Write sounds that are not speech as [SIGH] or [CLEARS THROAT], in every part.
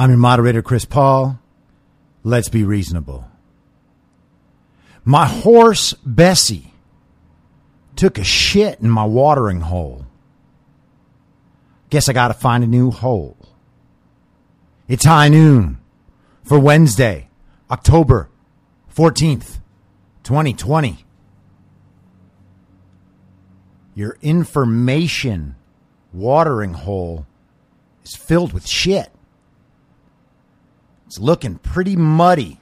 I'm your moderator, Chris Paul. Let's be reasonable. My horse, Bessie, took a shit in my watering hole. Guess I gotta find a new hole. It's high noon for Wednesday, October 14th, 2020. Your information watering hole is filled with shit. It's looking pretty muddy.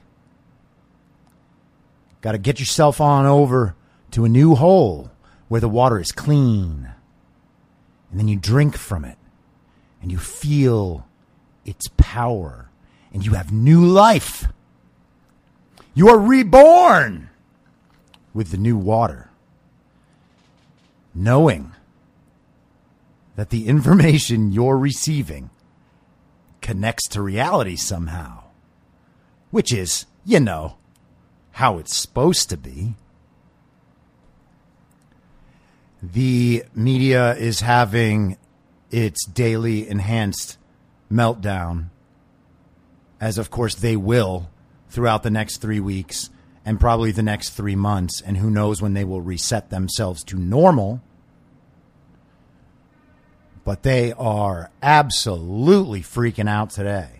Got to get yourself on over to a new hole where the water is clean. And then you drink from it and you feel its power and you have new life. You are reborn with the new water, knowing that the information you're receiving connects to reality somehow, which is, you know, how it's supposed to be. The media is having its daily enhanced meltdown, as of course they will throughout the next three weeks and probably the next three months, and who knows when they will reset themselves to normal but they are absolutely freaking out today.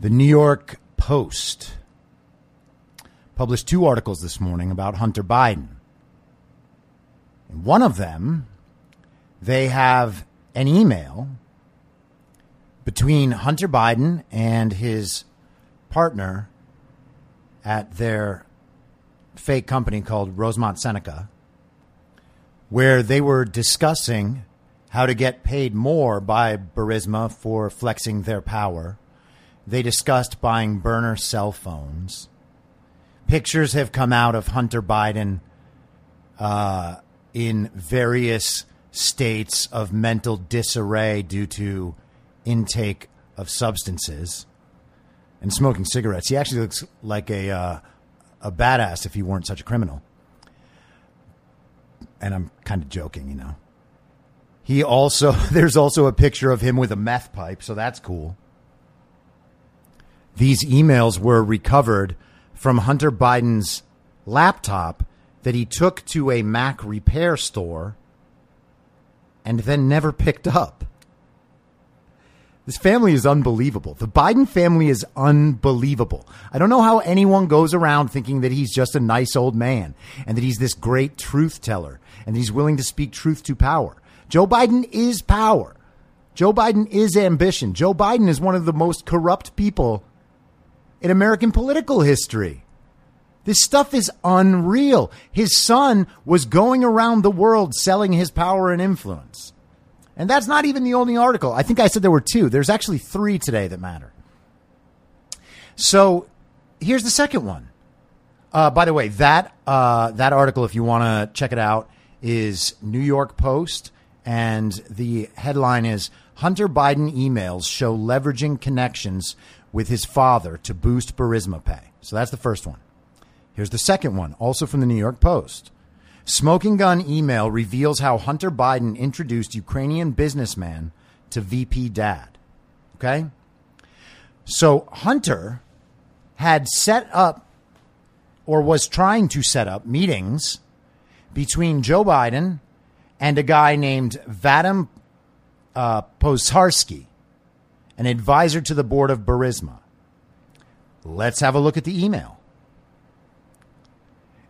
The New York Post published two articles this morning about Hunter Biden. In one of them, they have an email between Hunter Biden and his partner at their fake company called Rosemont Seneca where they were discussing how to get paid more by Burisma for flexing their power. They discussed buying burner cell phones. Pictures have come out of Hunter Biden uh, in various states of mental disarray due to intake of substances and smoking cigarettes. He actually looks like a uh, a badass if he weren't such a criminal and I'm kind of joking, you know. He also, [LAUGHS] there's also a picture of him with a meth pipe, so that's cool. These emails were recovered from Hunter Biden's laptop that he took to a Mac repair store and then never picked up. This family is unbelievable. The Biden family is unbelievable. I don't know how anyone goes around thinking that he's just a nice old man and that he's this great truth teller and he's willing to speak truth to power. Joe Biden is power. Joe Biden is ambition. Joe Biden is one of the most corrupt people in American political history. This stuff is unreal. His son was going around the world selling his power and influence. And that's not even the only article. I think I said there were two. There's actually three today that matter. So here's the second one. Uh, by the way, that uh, that article, if you want to check it out, is New York Post, And the headline is Hunter Biden emails show leveraging connections with his father to boost Burisma pay. So that's the first one. Here's the second one, also from the New York Post. Smoking gun email reveals how Hunter Biden introduced Ukrainian businessman to VP dad. Okay? So Hunter had set up or was trying to set up meetings between Joe Biden and a guy named Vadim uh, an advisor to the board of Burisma. Let's have a look at the email.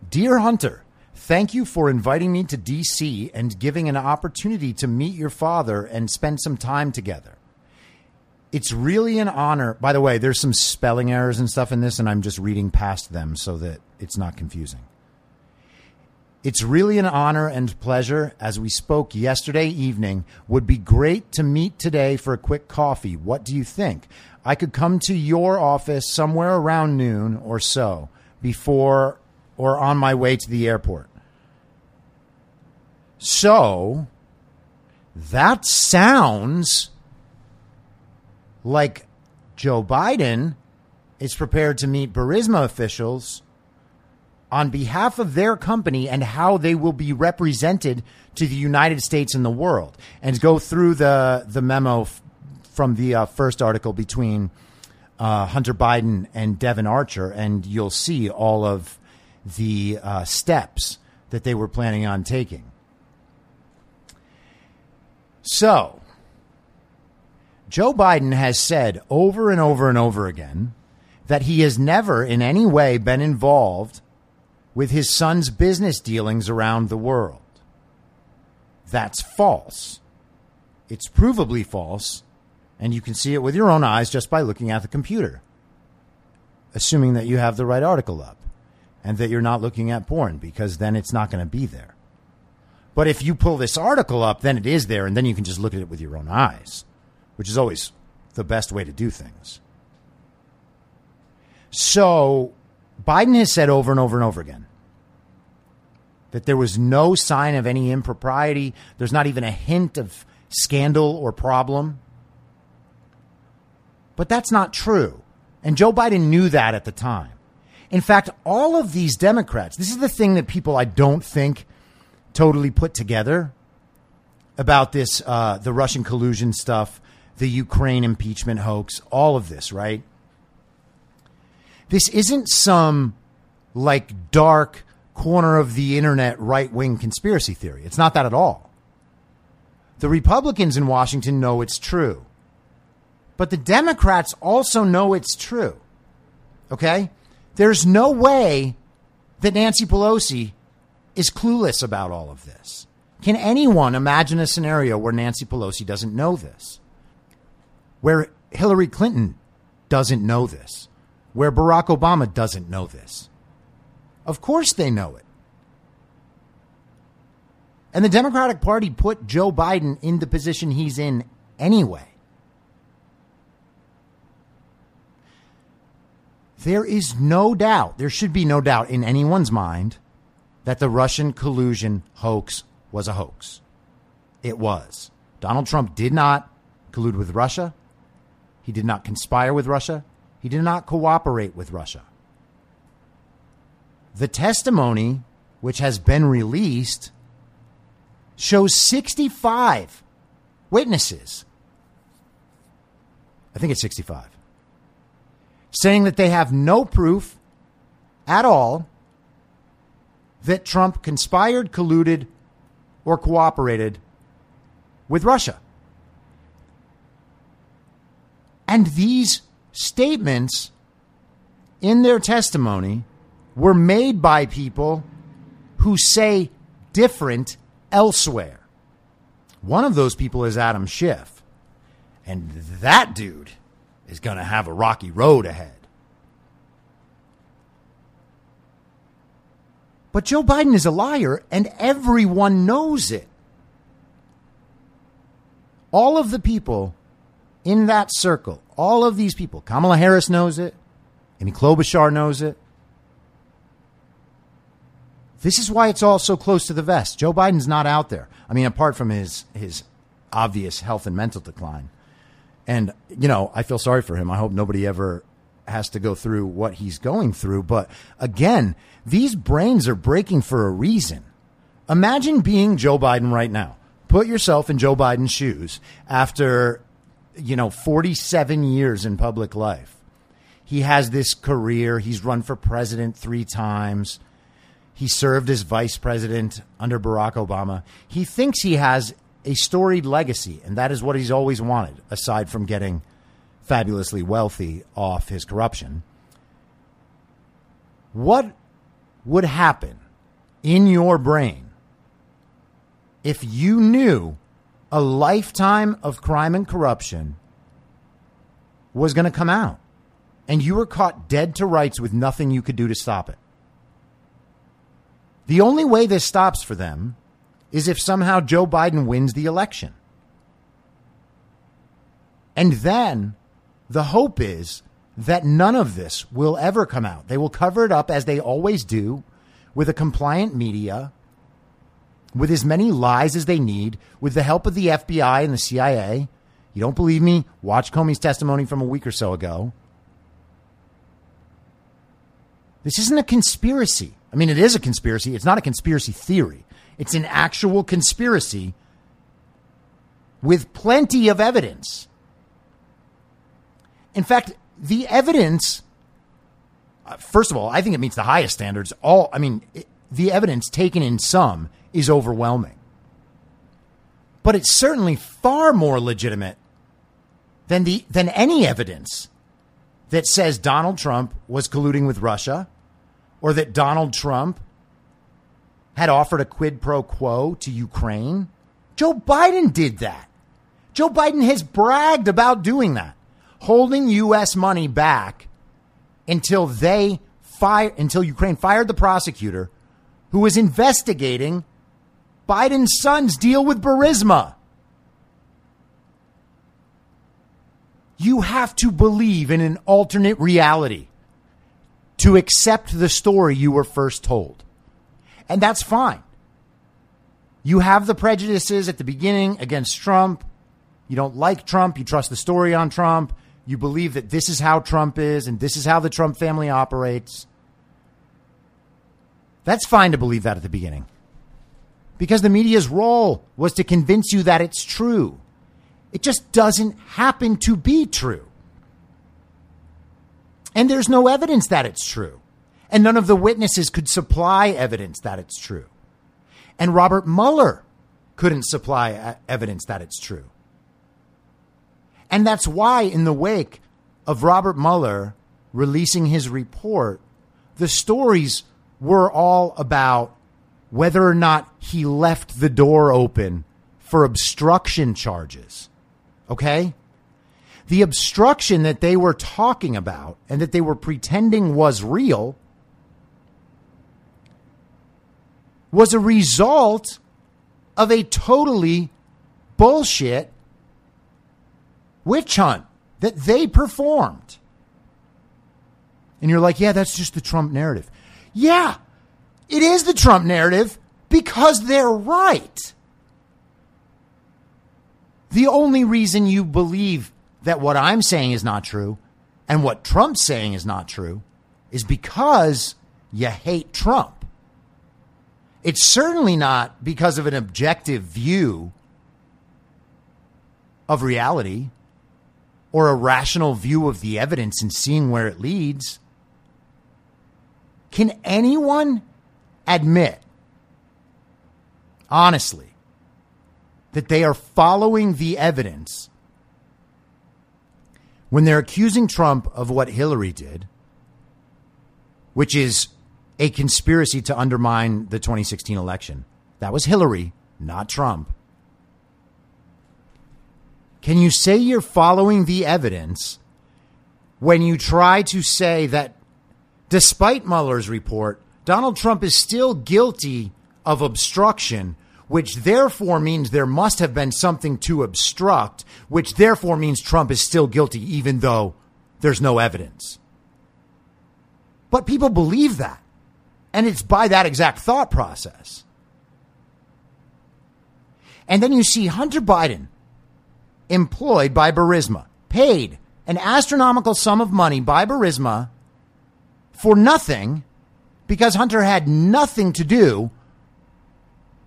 Dear Hunter, thank you for inviting me to DC and giving an opportunity to meet your father and spend some time together. It's really an honor. By the way, there's some spelling errors and stuff in this, and I'm just reading past them so that it's not confusing. It's really an honor and pleasure. As we spoke yesterday evening, would be great to meet today for a quick coffee. What do you think? I could come to your office somewhere around noon or so before or on my way to the airport. So that sounds like Joe Biden is prepared to meet Burisma officials on behalf of their company and how they will be represented to the United States and the world, and go through the the memo f- from the uh, first article between uh, Hunter Biden and Devon Archer, and you'll see all of the uh, steps that they were planning on taking. So, Joe Biden has said over and over and over again that he has never in any way been involved with his son's business dealings around the world. That's false. It's provably false, and you can see it with your own eyes just by looking at the computer, assuming that you have the right article up and that you're not looking at porn because then it's not going to be there. But if you pull this article up, then it is there, and then you can just look at it with your own eyes, which is always the best way to do things. So Biden has said over and over and over again that there was no sign of any impropriety. There's not even a hint of scandal or problem. But that's not true. And Joe Biden knew that at the time. In fact, all of these Democrats, this is the thing that people I don't think totally put together about this, uh, the Russian collusion stuff, the Ukraine impeachment hoax, all of this, right? This isn't some like dark corner of the internet right wing conspiracy theory. It's not that at all. The Republicans in Washington know it's true. But the Democrats also know it's true. Okay? There's no way that Nancy Pelosi is clueless about all of this. Can anyone imagine a scenario where Nancy Pelosi doesn't know this? Where Hillary Clinton doesn't know this? Where Barack Obama doesn't know this? Of course they know it. And the Democratic Party put Joe Biden in the position he's in anyway. There is no doubt, there should be no doubt in anyone's mind that the Russian collusion hoax was a hoax. It was. Donald Trump did not collude with Russia. He did not conspire with Russia. He did not cooperate with Russia. The testimony, which has been released, shows 65 witnesses. I think it's 65. Saying that they have no proof at all that Trump conspired, colluded, or cooperated with Russia. And these statements in their testimony were made by people who say different elsewhere. One of those people is Adam Schiff. And that dude is going to have a rocky road ahead. But Joe Biden is a liar, and everyone knows it. All of the people in that circle, all of these people, Kamala Harris knows it, Amy Klobuchar knows it, This is why it's all so close to the vest. Joe Biden's not out there. I mean, apart from his his obvious health and mental decline. And, you know, I feel sorry for him. I hope nobody ever has to go through what he's going through. But again, these brains are breaking for a reason. Imagine being Joe Biden right now. Put yourself in Joe Biden's shoes after, you know, 47 years in public life. He has this career. He's run for president three times. He served as vice president under Barack Obama. He thinks he has a storied legacy, and that is what he's always wanted, aside from getting fabulously wealthy off his corruption. What would happen in your brain if you knew a lifetime of crime and corruption was going to come out and you were caught dead to rights with nothing you could do to stop it? The only way this stops for them is if somehow Joe Biden wins the election. And then the hope is that none of this will ever come out. They will cover it up as they always do with a compliant media, with as many lies as they need, with the help of the FBI and the CIA. You don't believe me? Watch Comey's testimony from a week or so ago. This isn't a conspiracy. I mean, it is a conspiracy. It's not a conspiracy theory. It's an actual conspiracy with plenty of evidence. In fact, the evidence, uh, first of all, I think it meets the highest standards. All, I mean, it, the evidence taken in sum is overwhelming. But it's certainly far more legitimate than the than any evidence that says Donald Trump was colluding with Russia or that Donald Trump had offered a quid pro quo to Ukraine. Joe Biden did that. Joe Biden has bragged about doing that, holding U.S. money back until they fire until Ukraine fired the prosecutor who was investigating Biden's son's deal with Burisma. You have to believe in an alternate reality to accept the story you were first told. And that's fine. You have the prejudices at the beginning against Trump. You don't like Trump. You trust the story on Trump. You believe that this is how Trump is and this is how the Trump family operates. That's fine to believe that at the beginning. Because the media's role was to convince you that it's true. It just doesn't happen to be true. And there's no evidence that it's true and none of the witnesses could supply evidence that it's true. And Robert Mueller couldn't supply evidence that it's true. And that's why, in the wake of Robert Mueller releasing his report, the stories were all about whether or not he left the door open for obstruction charges. Okay? The obstruction that they were talking about and that they were pretending was real was a result of a totally bullshit witch hunt that they performed. And you're like, yeah, that's just the Trump narrative. Yeah, it is the Trump narrative because they're right. The only reason you believe that what I'm saying is not true and what Trump's saying is not true is because you hate Trump. It's certainly not because of an objective view of reality or a rational view of the evidence and seeing where it leads. Can anyone admit, honestly, that they are following the evidence when they're accusing Trump of what Hillary did, which is a conspiracy to undermine the 2016 election. That was Hillary, not Trump. Can you say you're following the evidence when you try to say that despite Mueller's report, Donald Trump is still guilty of obstruction, which therefore means there must have been something to obstruct, which therefore means Trump is still guilty even though there's no evidence? But people believe that. And it's by that exact thought process. And then you see Hunter Biden employed by Burisma, paid an astronomical sum of money by Burisma for nothing because Hunter had nothing to do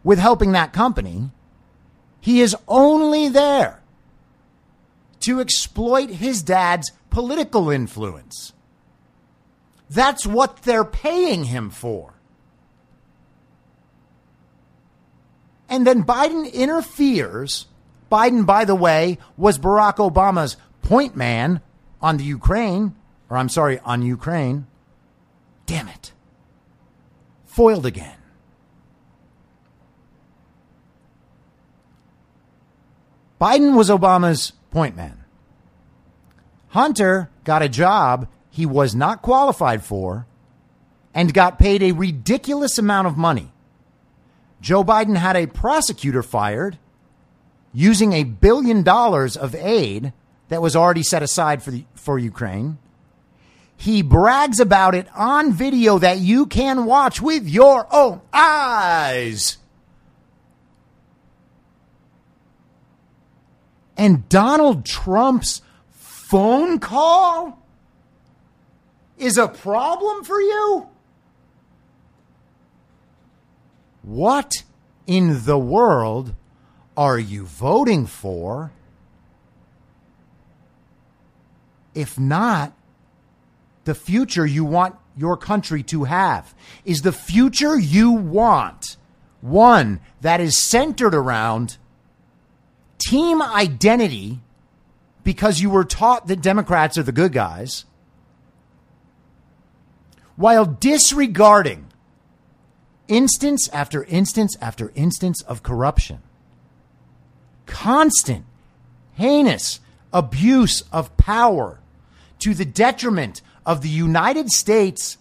with helping that company. He is only there to exploit his dad's political influence. That's what they're paying him for. And then Biden interferes. Biden, by the way, was Barack Obama's point man on the Ukraine, or I'm sorry, on Ukraine. Damn it. Foiled again. Biden was Obama's point man. Hunter got a job he was not qualified for and got paid a ridiculous amount of money. Joe Biden had a prosecutor fired using a billion dollars of aid that was already set aside for the, for Ukraine. He brags about it on video that you can watch with your own eyes. And Donald Trump's phone call is a problem for you? What in the world are you voting for? If not, the future you want your country to have is the future you want. One that is centered around team identity because you were taught that Democrats are the good guys while disregarding instance after instance after instance of corruption, constant, heinous abuse of power to the detriment of the United States,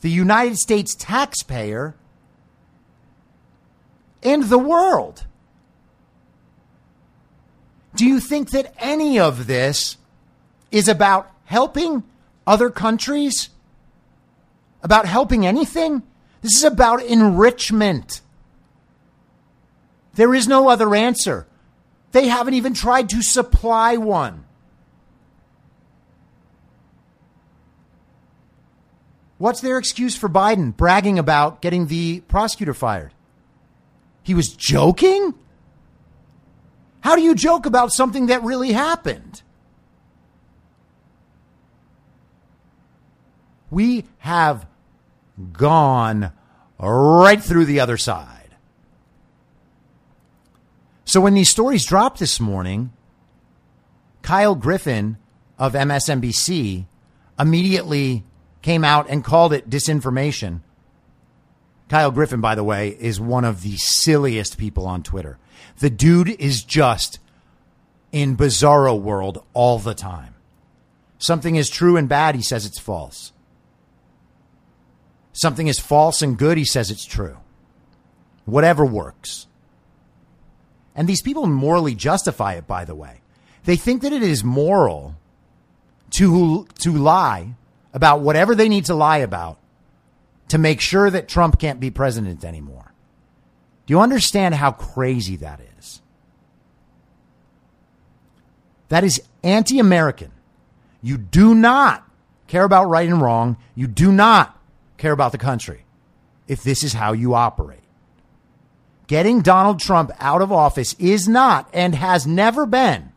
the United States taxpayer, and the world. Do you think that any of this is about helping other countries? About helping anything? This is about enrichment. There is no other answer. They haven't even tried to supply one. What's their excuse for Biden bragging about getting the prosecutor fired? He was joking? How do you joke about something that really happened? We have gone right through the other side. So when these stories dropped this morning, Kyle Griffin of MSNBC immediately came out and called it disinformation. Kyle Griffin, by the way, is one of the silliest people on Twitter. The dude is just in bizarro world all the time. Something is true and bad, he says it's false. Something is false and good, he says it's true. Whatever works. And these people morally justify it, by the way. They think that it is moral to, to lie about whatever they need to lie about to make sure that Trump can't be president anymore. Do you understand how crazy that is? That is anti American. You do not care about right and wrong. You do not care about the country if this is how you operate. Getting Donald Trump out of office is not and has never been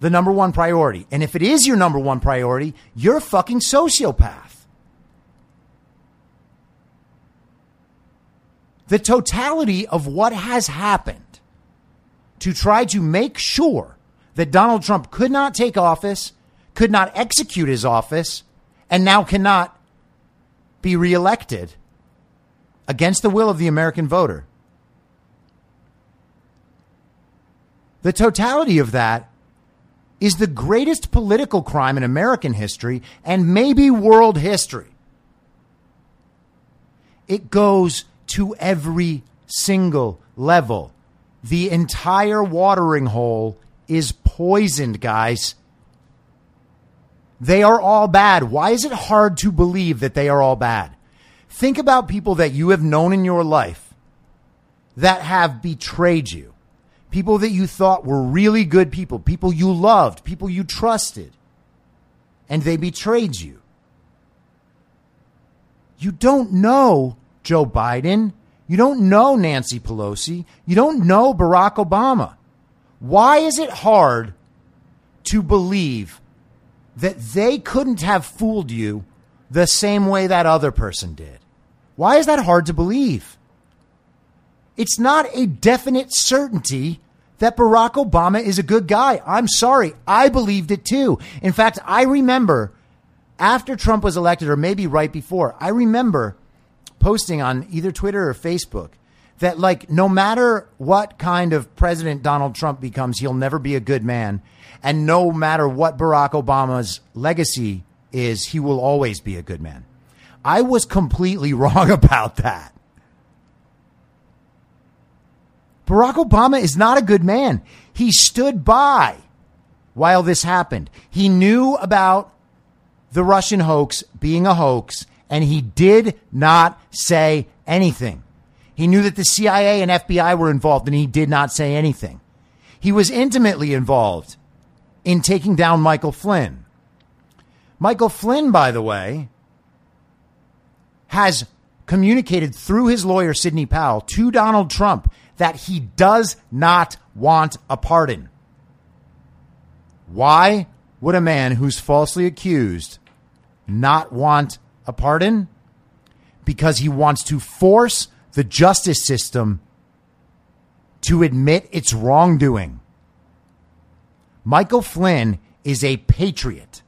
the number one priority. And if it is your number one priority, you're a fucking sociopath. The totality of what has happened to try to make sure that Donald Trump could not take office, could not execute his office, and now cannot be reelected against the will of the American voter. The totality of that is the greatest political crime in American history and maybe world history. It goes to every single level. The entire watering hole is poisoned, guys. They are all bad. Why is it hard to believe that they are all bad? Think about people that you have known in your life that have betrayed you. People that you thought were really good people, people you loved, people you trusted, and they betrayed you. You don't know Joe Biden. You don't know Nancy Pelosi. You don't know Barack Obama. Why is it hard to believe that they couldn't have fooled you the same way that other person did? Why is that hard to believe? It's not a definite certainty that Barack Obama is a good guy. I'm sorry. I believed it too. In fact, I remember after Trump was elected, or maybe right before, I remember posting on either Twitter or Facebook that, like, no matter what kind of president Donald Trump becomes, he'll never be a good man. And no matter what Barack Obama's legacy is, he will always be a good man. I was completely [LAUGHS] wrong about that. Barack Obama is not a good man. He stood by while this happened. He knew about the Russian hoax being a hoax, and he did not say anything. He knew that the CIA and FBI were involved, and he did not say anything. He was intimately involved in taking down Michael Flynn. Michael Flynn, by the way, has communicated through his lawyer, Sidney Powell, to Donald Trump that he does not want a pardon. Why would a man who's falsely accused not want a pardon? Because he wants to force the justice system to admit its wrongdoing. Michael Flynn is a patriot.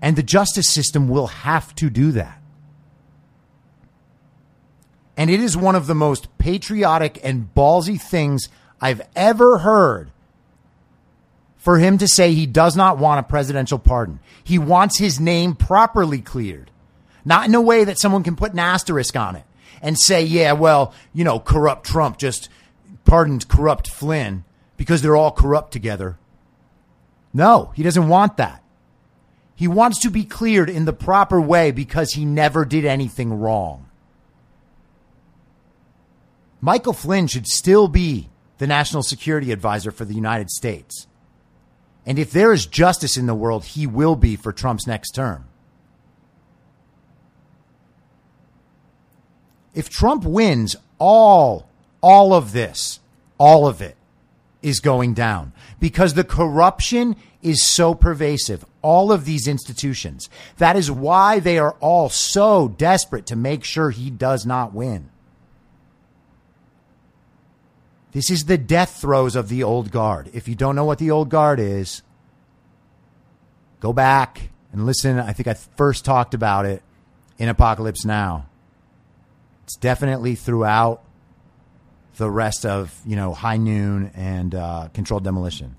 And the justice system will have to do that. And it is one of the most patriotic and ballsy things I've ever heard for him to say he does not want a presidential pardon. He wants his name properly cleared, not in a way that someone can put an asterisk on it and say, yeah, well, you know, corrupt Trump just pardoned corrupt Flynn because they're all corrupt together. No, he doesn't want that. He wants to be cleared in the proper way because he never did anything wrong. Michael Flynn should still be the national security advisor for the United States. And if there is justice in the world, he will be for Trump's next term. If Trump wins, all, all of this, all of it is going down because the corruption is so pervasive. All of these institutions. That is why they are all so desperate to make sure he does not win. This is the death throes of the old guard. If you don't know what the old guard is, go back and listen. I think I first talked about it in Apocalypse Now. It's definitely throughout the rest of, you know, High Noon and uh, Controlled Demolition.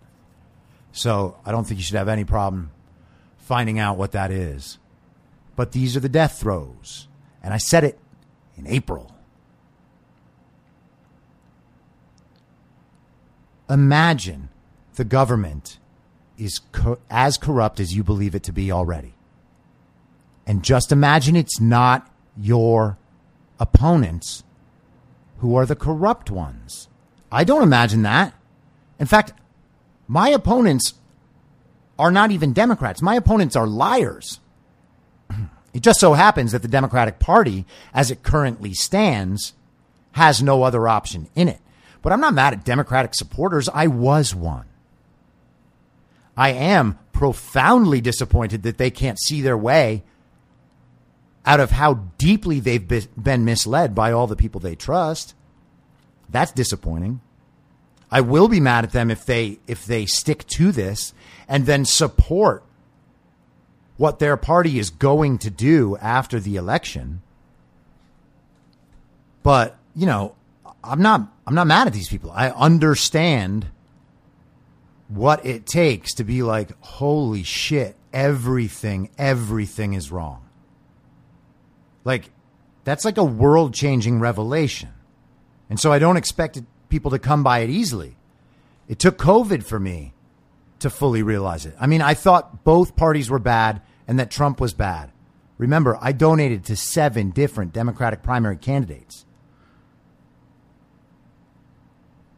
So I don't think you should have any problem finding out what that is. But these are the death throes. And I said it in April. Imagine the government is co- as corrupt as you believe it to be already. And just imagine it's not your opponents who are the corrupt ones. I don't imagine that. In fact, my opponents are not even Democrats. My opponents are liars. [CLEARS THROAT] It just so happens that the Democratic Party, as it currently stands, has no other option in it. But I'm not mad at Democratic supporters. I was one. I am profoundly disappointed that they can't see their way out of how deeply they've been misled by all the people they trust. That's disappointing. I will be mad at them if they if they stick to this and then support what their party is going to do after the election. But, you know, I'm not I'm not mad at these people. I understand what it takes to be like, holy shit, everything, everything is wrong. Like, that's like a world changing revelation. And so I don't expect people to come by it easily. It took COVID for me to fully realize it. I mean, I thought both parties were bad and that Trump was bad. Remember, I donated to seven different Democratic primary candidates.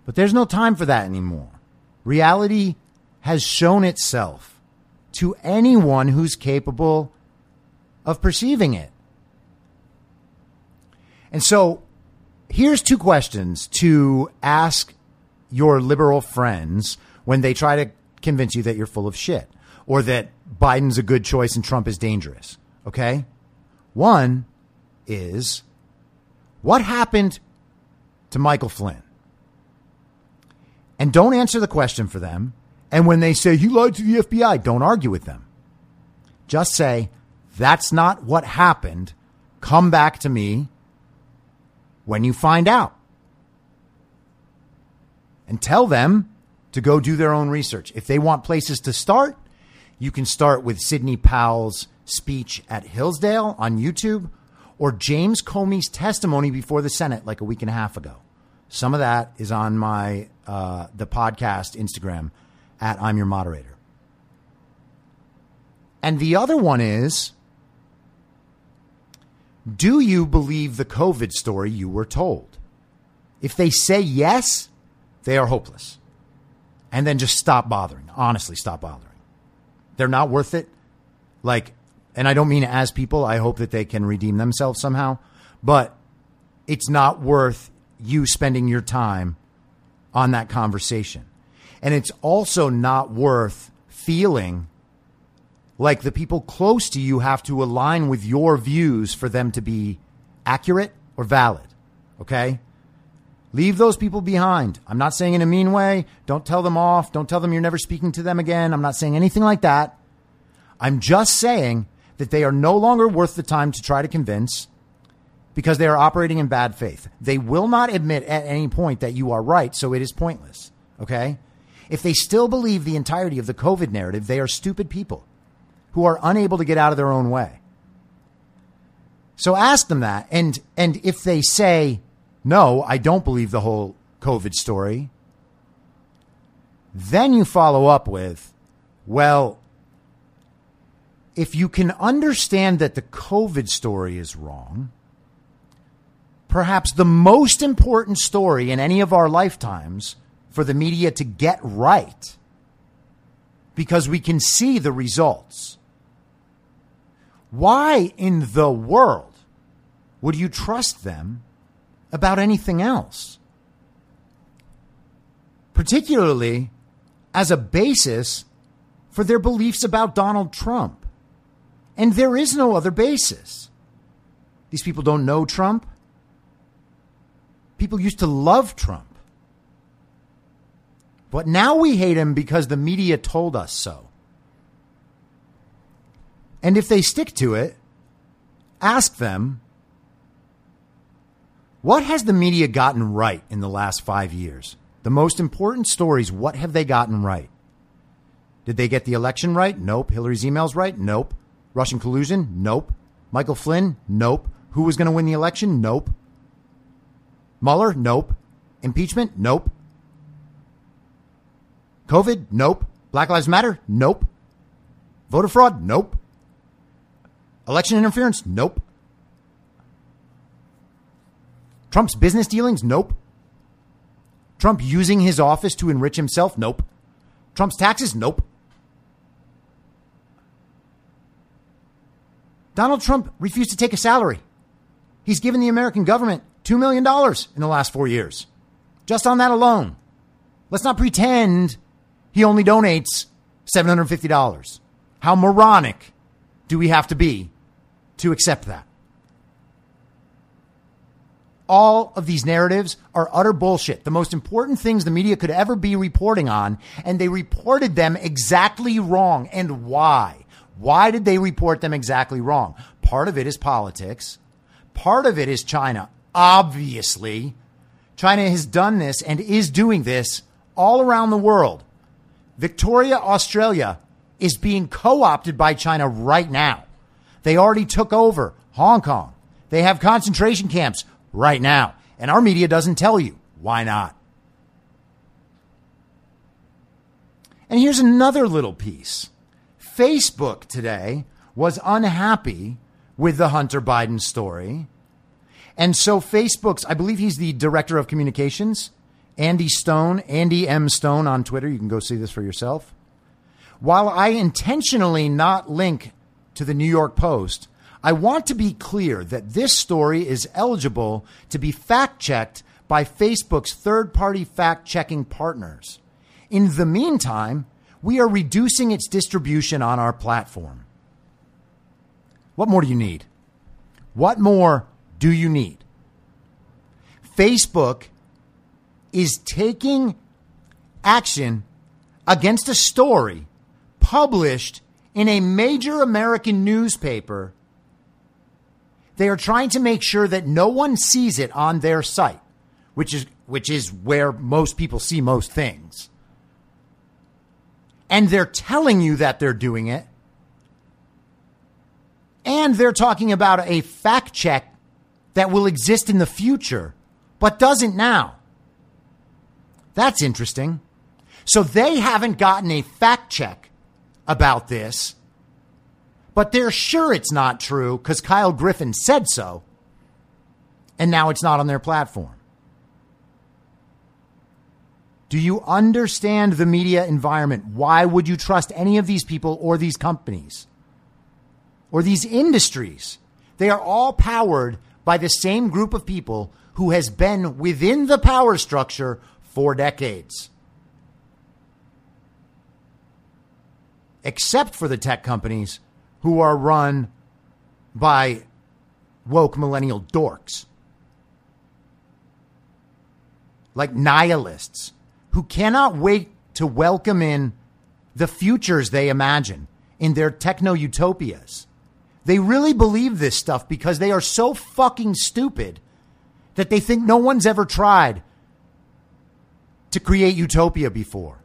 But there's no time for that anymore. Reality has shown itself to anyone who's capable of perceiving it. And so here's two questions to ask your liberal friends when they try to convince you that you're full of shit or that Biden's a good choice and Trump is dangerous. Okay? One is what happened to Michael Flynn? And don't answer the question for them. And when they say, he lied to the FBI, don't argue with them. Just say, that's not what happened. Come back to me when you find out. And tell them to go do their own research. If they want places to start, you can start with Sidney Powell's speech at Hillsdale on YouTube or James Comey's testimony before the Senate like a week and a half ago. Some of that is on my uh, the podcast Instagram at I'm your moderator. And the other one is do you believe the COVID story you were told? If they say yes, they are hopeless. And then just stop bothering. Honestly, stop bothering. They're not worth it. Like, and I don't mean as people, I hope that they can redeem themselves somehow, but it's not worth you spending your time on that conversation. And it's also not worth feeling like the people close to you have to align with your views for them to be accurate or valid. Okay? Leave those people behind. I'm not saying in a mean way. Don't tell them off. Don't tell them you're never speaking to them again. I'm not saying anything like that. I'm just saying that they are no longer worth the time to try to convince because they are operating in bad faith. They will not admit at any point that you are right, so it is pointless. Okay? If they still believe the entirety of the COVID narrative, they are stupid people who are unable to get out of their own way. So ask them that. And, and if they say, no, I don't believe the whole COVID story, then you follow up with, well, if you can understand that the COVID story is wrong, perhaps the most important story in any of our lifetimes for the media to get right because we can see the results. Why in the world would you trust them about anything else? Particularly as a basis for their beliefs about Donald Trump. And there is no other basis. These people don't know Trump. People used to love Trump. But now we hate him because the media told us so. And if they stick to it, ask them what has the media gotten right in the last five years? The most important stories, what have they gotten right? Did they get the election right? Nope. Hillary's emails right? Nope. Russian collusion? Nope. Michael Flynn? Nope. Who was going to win the election? Nope. Mueller? Nope. Impeachment? Nope. COVID? Nope. Black Lives Matter? Nope. Voter fraud? Nope. Election interference? Nope. Trump's business dealings? Nope. Trump using his office to enrich himself? Nope. Trump's taxes? Nope. Donald Trump refused to take a salary. He's given the American government $2 million in the last four years. Just on that alone. Let's not pretend he only donates $750. How moronic do we have to be to accept that? All of these narratives are utter bullshit. The most important things the media could ever be reporting on, and they reported them exactly wrong. And why? Why did they report them exactly wrong? Part of it is politics. Part of it is China obviously, China has done this and is doing this all around the world. Victoria, Australia is being co opted by China right now. They already took over Hong Kong. They have concentration camps right now. And our media doesn't tell you. Why not? And here's another little piece Facebook today was unhappy with the Hunter Biden story. And so Facebook's, I believe he's the director of communications, Andy Stone, Andy M. Stone on Twitter. You can go see this for yourself. While I intentionally not link to the New York Post, I want to be clear that this story is eligible to be fact checked by Facebook's third party fact checking partners. In the meantime, we are reducing its distribution on our platform. What more do you need? What more do you need? Facebook is taking action against a story published in a major American newspaper. They are trying to make sure that no one sees it on their site, which is which is where most people see most things. And they're telling you that they're doing it. And they're talking about a fact check that will exist in the future, but doesn't now. That's interesting. So they haven't gotten a fact check about this, but they're sure it's not true because Kyle Griffin said so. And now it's not on their platform. Do you understand the media environment? Why would you trust any of these people or these companies or these industries? They are all powered by the same group of people who has been within the power structure for decades. Except for the tech companies who are run by woke millennial dorks. Like nihilists who cannot wait to welcome in the futures they imagine in their techno utopias. They really believe this stuff because they are so fucking stupid that they think no one's ever tried to create utopia before.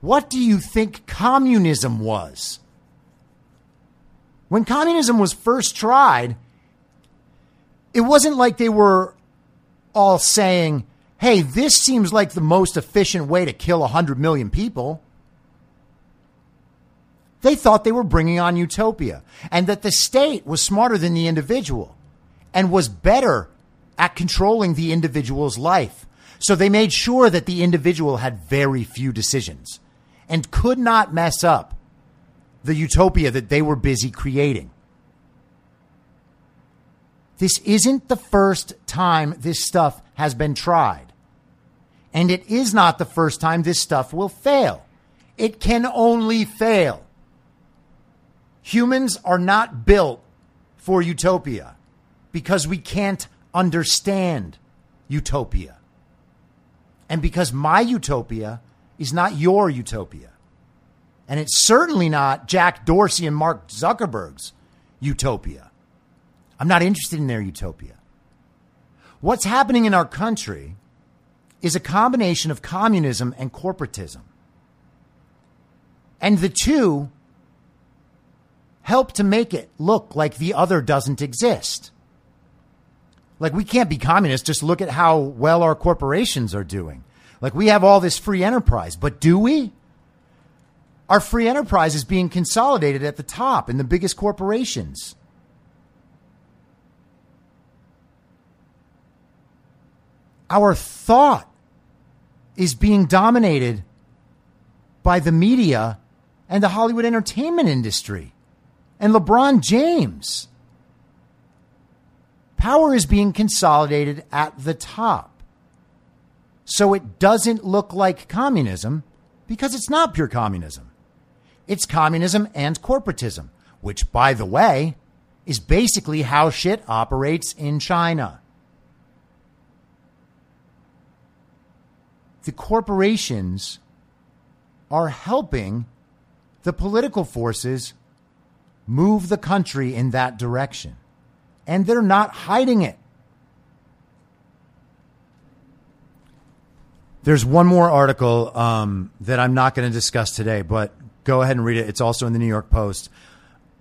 What do you think communism was? When communism was first tried, it wasn't like they were all saying, hey, this seems like the most efficient way to kill 100 million people. They thought they were bringing on utopia and that the state was smarter than the individual and was better at controlling the individual's life. So they made sure that the individual had very few decisions and could not mess up the utopia that they were busy creating. This isn't the first time this stuff has been tried. And it is not the first time this stuff will fail. It can only fail. Humans are not built for utopia because we can't understand utopia. And because my utopia is not your utopia. And it's certainly not Jack Dorsey and Mark Zuckerberg's utopia. I'm not interested in their utopia. What's happening in our country is a combination of communism and corporatism. And the two help to make it look like the other doesn't exist. Like, we can't be communists. Just look at how well our corporations are doing. Like, we have all this free enterprise, but do we? Our free enterprise is being consolidated at the top in the biggest corporations. Our thought is being dominated by the media and the Hollywood entertainment industry and LeBron James. Power is being consolidated at the top. So it doesn't look like communism because it's not pure communism. It's communism and corporatism, which, by the way, is basically how shit operates in China. The corporations are helping the political forces move the country in that direction. And they're not hiding it. There's one more article um, that I'm not going to discuss today, but go ahead and read it. It's also in the New York Post.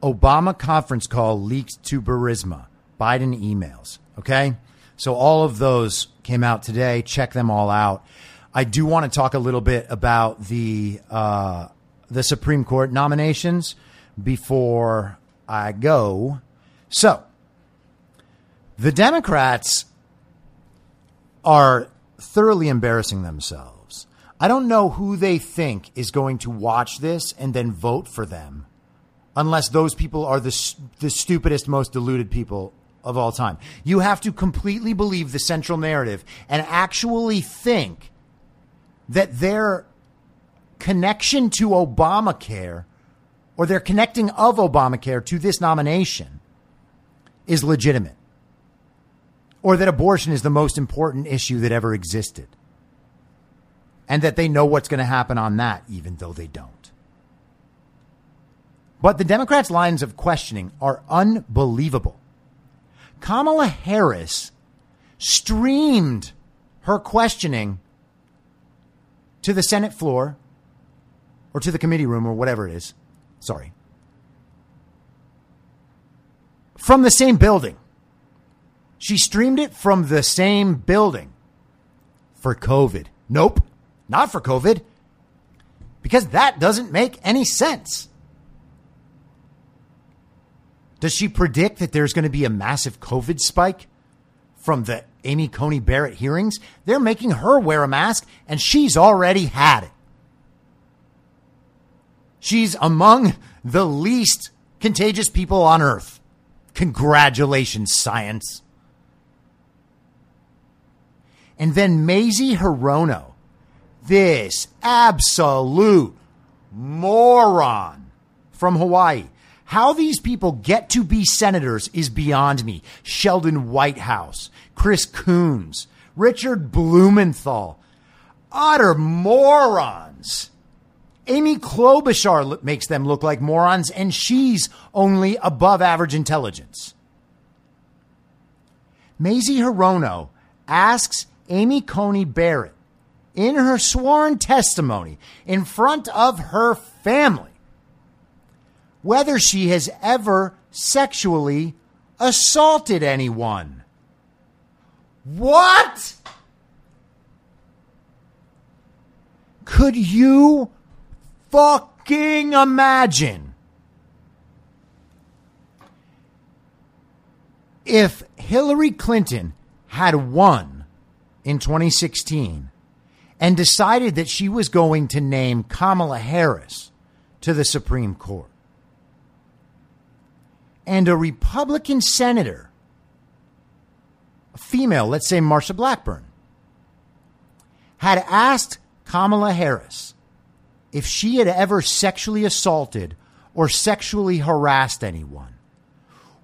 Obama conference call leaked to Burisma. Biden emails. Okay. So all of those came out today. Check them all out. I do want to talk a little bit about the uh, the Supreme Court nominations before I go. So, the Democrats are thoroughly embarrassing themselves. I don't know who they think is going to watch this and then vote for them, unless those people are the, the stupidest, most deluded people of all time. You have to completely believe the central narrative and actually think that their connection to Obamacare or their connecting of Obamacare to this nomination is legitimate or that abortion is the most important issue that ever existed and that they know what's going to happen on that, even though they don't. But the Democrats' lines of questioning are unbelievable. Kamala Harris streamed her questioning to the Senate floor or to the committee room or whatever it is. Sorry. From the same building. She streamed it from the same building for COVID. Nope, not for COVID. Because that doesn't make any sense. Does she predict that there's going to be a massive COVID spike from the Amy Coney Barrett hearings? They're making her wear a mask, and she's already had it. She's among the least contagious people on earth. Congratulations, science. And then Mazie Hirono, this absolute moron from Hawaii. How these people get to be senators is beyond me. Sheldon Whitehouse, Chris Coons, Richard Blumenthal, utter morons. Amy Klobuchar makes them look like morons, and she's only above average intelligence. Mazie Hirono asks Amy Coney Barrett in her sworn testimony in front of her family whether she has ever sexually assaulted anyone. What? Could you fucking imagine if Hillary Clinton had won in 2016 and decided that she was going to name Kamala Harris to the Supreme Court? and a Republican senator, a female, let's say Marsha Blackburn, had asked Kamala Harris if she had ever sexually assaulted or sexually harassed anyone,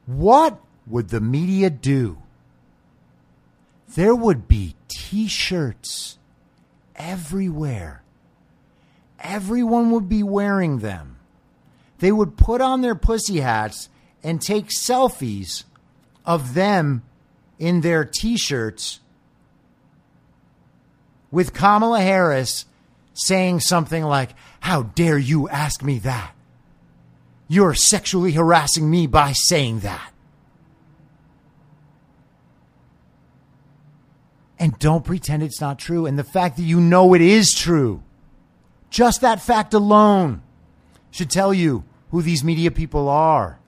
what would the media do? There would be t shirts everywhere. Everyone would be wearing them. They would put on their pussy hats and take selfies of them in their t shirts with Kamala Harris saying something like, How dare you ask me that? You're sexually harassing me by saying that. And don't pretend it's not true. And the fact that you know it is true, just that fact alone should tell you who these media people are.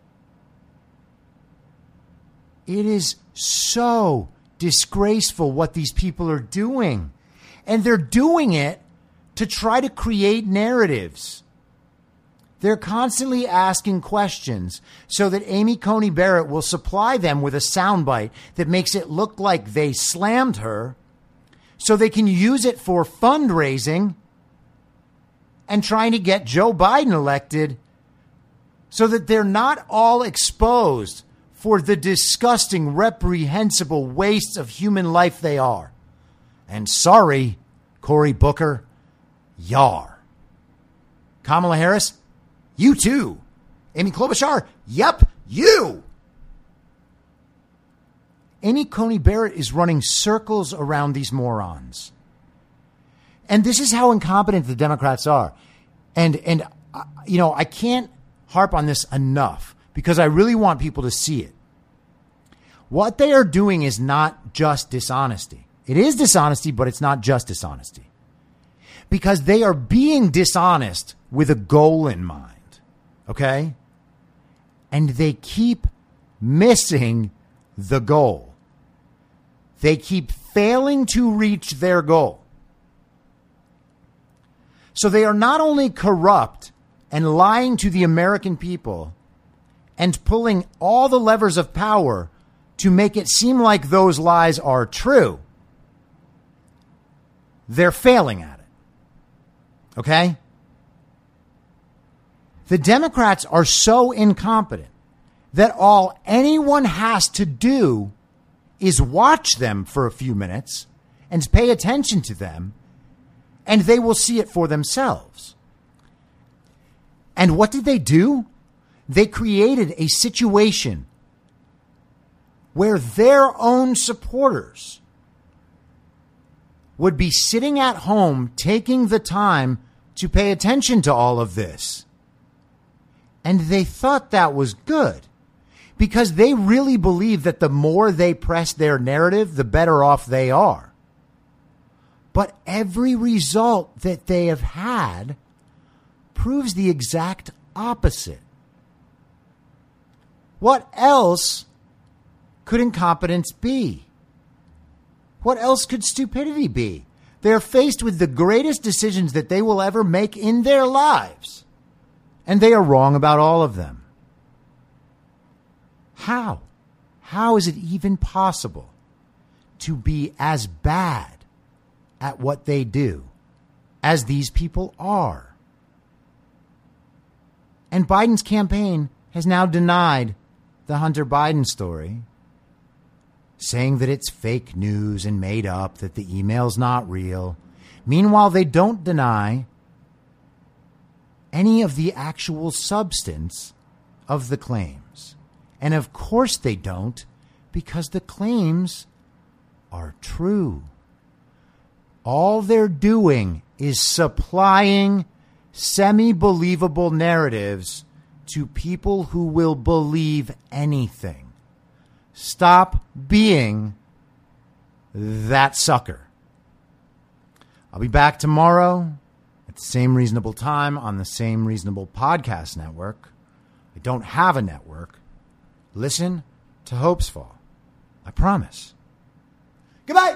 It is so disgraceful what these people are doing. And they're doing it to try to create narratives. They're constantly asking questions so that Amy Coney Barrett will supply them with a soundbite that makes it look like they slammed her so they can use it for fundraising and trying to get Joe Biden elected so that they're not all exposed for the disgusting, reprehensible wastes of human life they are. And sorry, Cory Booker, yar. Kamala Harris, you too. Amy Klobuchar, yep, you. Amy Coney Barrett is running circles around these morons. And this is how incompetent the Democrats are. And, and, uh, you know, I can't harp on this enough because I really want people to see it. What they are doing is not just dishonesty. It is dishonesty, but it's not just dishonesty. Because they are being dishonest with a goal in mind. Okay? and they keep missing the goal. They keep failing to reach their goal. So they are not only corrupt and lying to the American people and pulling all the levers of power to make it seem like those lies are true, they're failing at it. Okay? The Democrats are so incompetent that all anyone has to do is watch them for a few minutes and pay attention to them, and they will see it for themselves. And what did they do? They created a situation where their own supporters would be sitting at home taking the time to pay attention to all of this. And they thought that was good because they really believe that the more they press their narrative, the better off they are. But every result that they have had proves the exact opposite. What else could incompetence be? What else could stupidity be? They're faced with the greatest decisions that they will ever make in their lives, and they are wrong about all of them. How? How is it even possible to be as bad at what they do as these people are? And Biden's campaign has now denied the Hunter Biden story, saying that it's fake news and made up, that the email's not real. Meanwhile, they don't deny any of the actual substance of the claims. And of course they don't, because the claims are true. All they're doing is supplying semi believable narratives to people who will believe anything. Stop being that sucker. I'll be back tomorrow at the same reasonable time on the same reasonable podcast network. I don't have a network. Listen to Hopes Fall. I promise. Goodbye.